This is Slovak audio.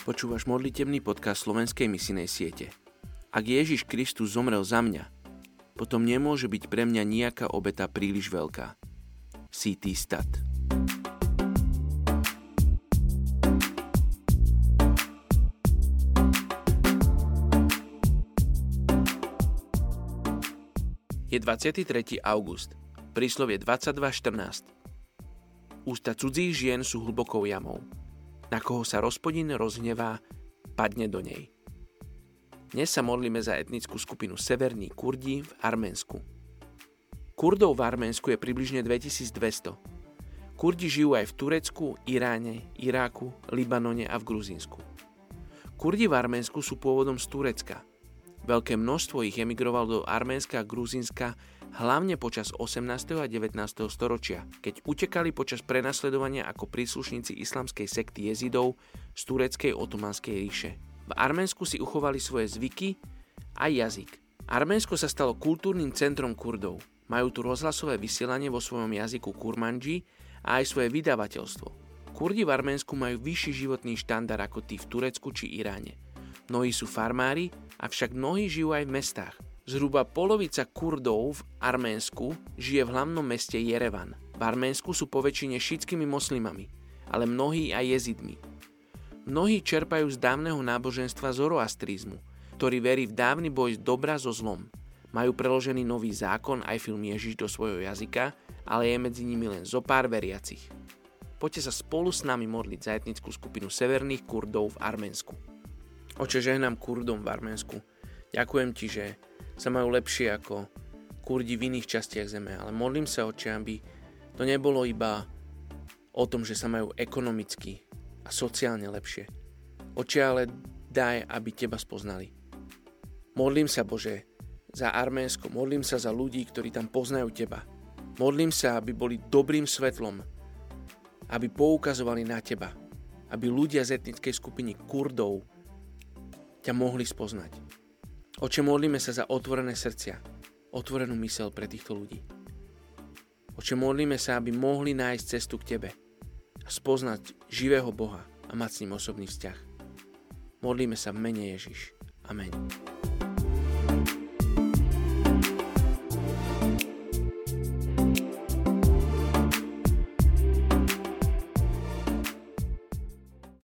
Počúvaš modlitebný podcast slovenskej misinej siete. Ak Ježiš Kristus zomrel za mňa, potom nemôže byť pre mňa nejaká obeta príliš veľká. CT Stat Je 23. august. Príslovie 22.14. Ústa cudzích žien sú hlbokou jamou na koho sa rozpodín rozhnevá, padne do nej. Dnes sa modlíme za etnickú skupinu Severní Kurdi v Arménsku. Kurdov v Arménsku je približne 2200. Kurdi žijú aj v Turecku, Iráne, Iráku, Libanone a v Gruzínsku. Kurdi v Arménsku sú pôvodom z Turecka. Veľké množstvo ich emigrovalo do Arménska a Gruzínska hlavne počas 18. a 19. storočia, keď utekali počas prenasledovania ako príslušníci islamskej sekty jezidov z tureckej otomanskej ríše. V Arménsku si uchovali svoje zvyky a jazyk. Arménsko sa stalo kultúrnym centrom Kurdov. Majú tu rozhlasové vysielanie vo svojom jazyku kurmanji a aj svoje vydavateľstvo. Kurdi v Arménsku majú vyšší životný štandard ako tí v Turecku či Iráne. Mnohí sú farmári, avšak mnohí žijú aj v mestách – Zhruba polovica Kurdov v Arménsku žije v hlavnom meste Jerevan. V Arménsku sú poväčšine šítskými moslimami, ale mnohí aj jezidmi. Mnohí čerpajú z dávneho náboženstva zoroastrizmu, ktorý verí v dávny boj dobra so zlom. Majú preložený nový zákon aj film Ježiš do svojho jazyka, ale je medzi nimi len zo pár veriacich. Poďte sa spolu s nami modliť za etnickú skupinu severných Kurdov v Arménsku. Oče, žehnám Kurdom v Arménsku. Ďakujem ti, že sa majú lepšie ako kurdi v iných častiach zeme. Ale modlím sa, oče, aby to nebolo iba o tom, že sa majú ekonomicky a sociálne lepšie. Oče, ale daj, aby teba spoznali. Modlím sa, Bože, za Arménsko, modlím sa za ľudí, ktorí tam poznajú teba. Modlím sa, aby boli dobrým svetlom, aby poukazovali na teba, aby ľudia z etnickej skupiny Kurdov ťa mohli spoznať. Oče, modlíme sa za otvorené srdcia, otvorenú mysel pre týchto ľudí. Oče, modlíme sa, aby mohli nájsť cestu k Tebe a spoznať živého Boha a mať s ním osobný vzťah. Modlíme sa v mene Ježiš. Amen.